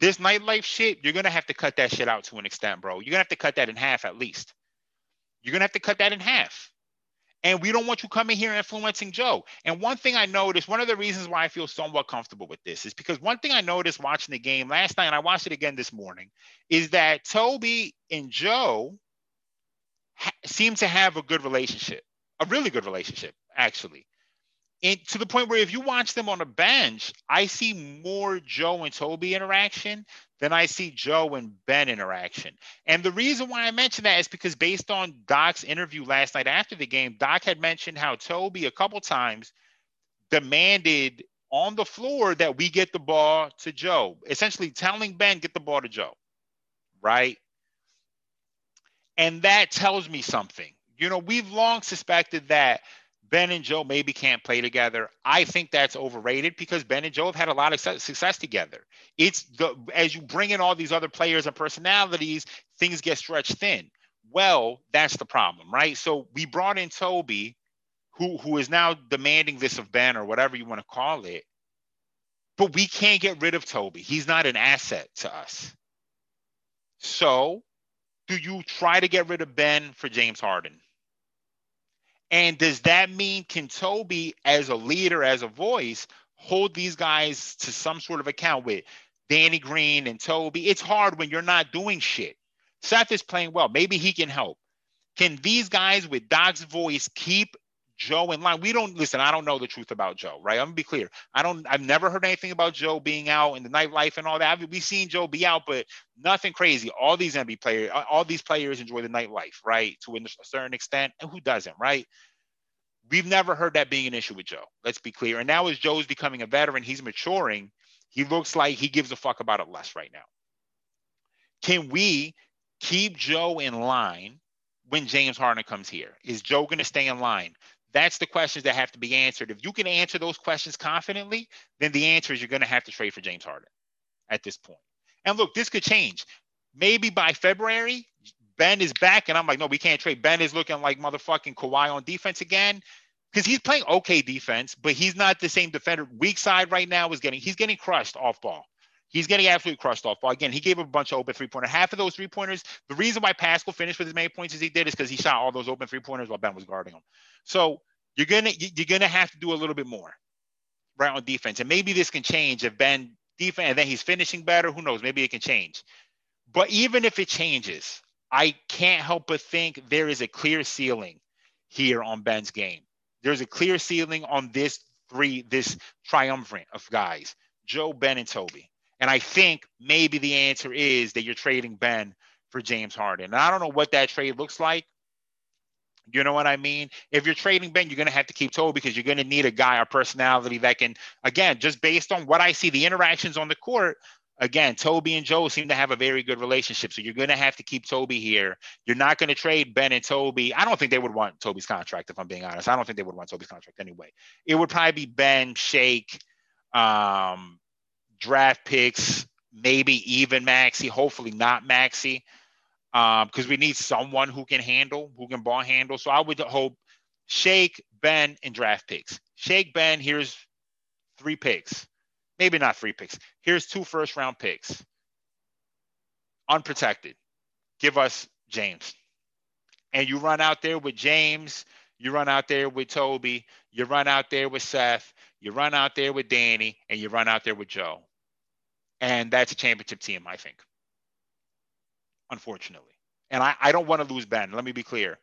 This nightlife shit, you're gonna have to cut that shit out to an extent, bro. You're gonna have to cut that in half at least. You're gonna have to cut that in half. And we don't want you coming here influencing Joe. And one thing I noticed, one of the reasons why I feel somewhat comfortable with this is because one thing I noticed watching the game last night, and I watched it again this morning, is that Tobi and Joe ha- seem to have a good relationship, a really good relationship, actually and to the point where if you watch them on a bench, I see more Joe and Tobi interaction than I see Joe and Ben interaction. And the reason why I mention that is because based on Doc's interview last night after the game, Doc had mentioned how Tobi a couple times demanded on the floor that we get the ball to Joe, essentially telling Ben, get the ball to Joe, right? And that tells me something. You know, we've long suspected that Ben and Joe maybe can't play together. I think that's overrated because Ben and Joe have had a lot of success together. It's the as you bring in all these other players and personalities, things get stretched thin. Well, that's the problem, right? So we brought in Tobi, who who is now demanding this of Ben or whatever you want to call it. but we can't get rid of Tobi. He's not an asset to us. So, do you try to get rid of Ben for James Harden? And does that mean can Tobi, as a leader, as a voice, hold these guys to some sort of account with Danny Green and Tobi? It's hard when you're not doing shit. Seth is playing well. Maybe he can help. Can these guys with Doc's voice keep Joe in line? We don't listen. I don't know the truth about Joe, right? I'm gonna be clear. I don't. I've never heard anything about Joe being out in the nightlife and all that. we've seen Joe be out, but nothing crazy. All these NBA players, all these players enjoy the nightlife, right? To a certain extent, and who doesn't, right? We've never heard that being an issue with Joe. Let's be clear. And now as Joe's becoming a veteran, he's maturing. He looks like he gives a fuck about it less right now. Can we keep Joe in line when James Harden comes here? Is Joe going to stay in line? That's the questions that have to be answered. If you can answer those questions confidently, then the answer is you're going to have to trade for James Harden at this point. And look, this could change. Maybe by February, Ben is back, and I'm like, no, we can't trade. Ben is looking like motherfucking Kawhi on defense again because he's playing okay defense, but he's not the same defender. Weak side right now is getting he's getting crushed off ball. He's getting absolutely crushed off ball. Again, he gave up a bunch of open three pointer. Half of those three pointers, the reason why Pascal finished with as many points as he did is because he shot all those open three pointers while Ben was guarding him. So you're gonna you're gonna have to do a little bit more, right on defense. And maybe this can change if Ben defense and then he's finishing better. Who knows? Maybe it can change. But even if it changes, I can't help but think there is a clear ceiling here on Ben's game. There's a clear ceiling on this three, this triumvirate of guys, Joe, Ben, and Tobi. And I think maybe the answer is that you're trading Ben for James Harden. And I don't know what that trade looks like. You know what I mean? If you're trading Ben, you're going to have to keep Tobi because you're going to need a guy or personality that can, again, just based on what I see, the interactions on the court, again, Tobi and Joe seem to have a very good relationship. So you're going to have to keep Tobi here. You're not going to trade Ben and Tobi. I don't think they would want Tobi's contract, if I'm being honest. I don't think they would want Tobi's contract anyway. It would probably be Ben, Shake, um, draft picks, maybe even Maxey, hopefully not Maxey, because um, we need someone who can handle, who can ball handle. So I would hope Shake, Ben, and draft picks. Shake, Ben, here's three picks. Maybe not three picks. Here's two first round picks. Unprotected. Give us James. And you run out there with James, you run out there with Tobi, you run out there with Seth, you run out there with Danny, and you run out there with Joe. And that's a championship team, I think. Unfortunately. And I, I don't want to lose Ben. Let me be clear.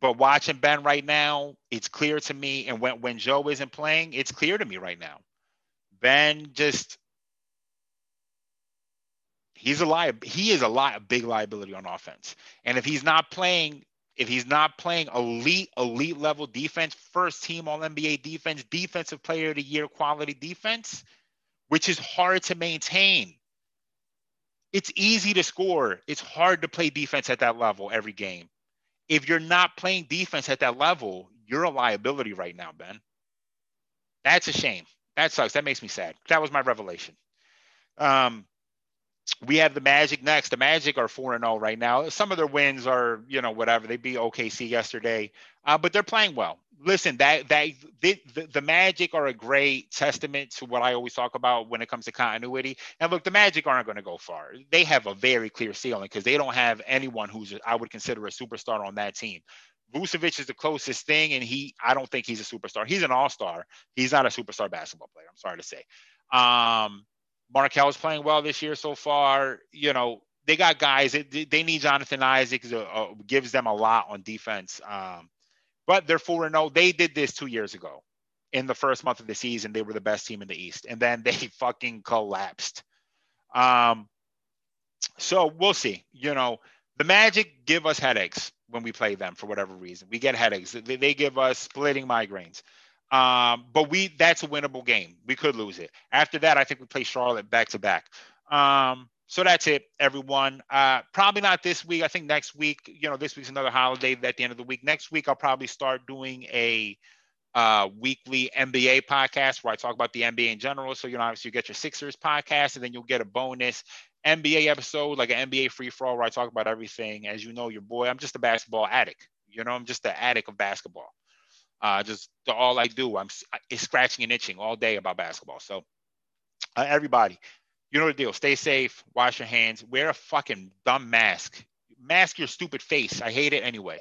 But watching Ben right now, it's clear to me. And when, when Joe isn't playing, it's clear to me right now. Ben just he's a li- he is a li- a big liability on offense. And if he's not playing, if he's not playing elite, elite level defense, first team all NBA defense, defensive player of the year quality defense, which is hard to maintain. It's easy to score. It's hard to play defense at that level every game. If you're not playing defense at that level, you're a liability right now, Ben. That's a shame. That sucks. That makes me sad. That was my revelation. Um, we have the Magic next. The Magic are 4 0 right now. Some of their wins are, you know, whatever. They beat OKC yesterday, uh, but they're playing well. Listen, that that the, the, the Magic are a great testament to what I always talk about when it comes to continuity. And look, the Magic aren't going to go far. They have a very clear ceiling because they don't have anyone who's I would consider a superstar on that team. Vucevic is the closest thing, and he I don't think he's a superstar. He's an all-star. He's not a superstar basketball player. I'm sorry to say. Um, Markelle is playing well this year so far. You know, they got guys. They, they need Jonathan Isaac. Uh, gives them a lot on defense. Um, but they're 4 0. They did this two years ago. In the first month of the season, they were the best team in the East. And then they fucking collapsed. Um, so we'll see. You know, the Magic give us headaches when we play them for whatever reason. We get headaches. They, they give us splitting migraines. Um, but we that's a winnable game. We could lose it. After that, I think we play Charlotte back to back. Um, so that's it, everyone. Uh, probably not this week. I think next week, you know, this week's another holiday at the end of the week. Next week, I'll probably start doing a uh, weekly NBA podcast where I talk about the NBA in general. So, you know, obviously you get your Sixers podcast and then you'll get a bonus NBA episode, like an NBA free for all, where I talk about everything. As you know, your boy, I'm just a basketball addict. You know, I'm just the addict of basketball. Uh, just all I do, I'm scratching and itching all day about basketball. So Uh, everybody, you know the deal. Stay safe. Wash your hands. Wear a fucking dumb mask. Mask your stupid face. I hate it anyway.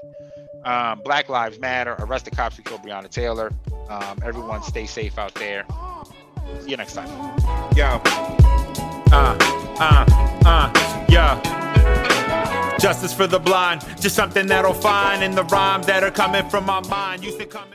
Um, Black Lives Matter. Arrest the cops who killed Breonna Taylor. Um, everyone, stay safe out there. See you next time. Yo. Uh, uh, uh, yeah. Justice for the blind, just something that'll find in the rhyme that are coming from my mind. Used to come.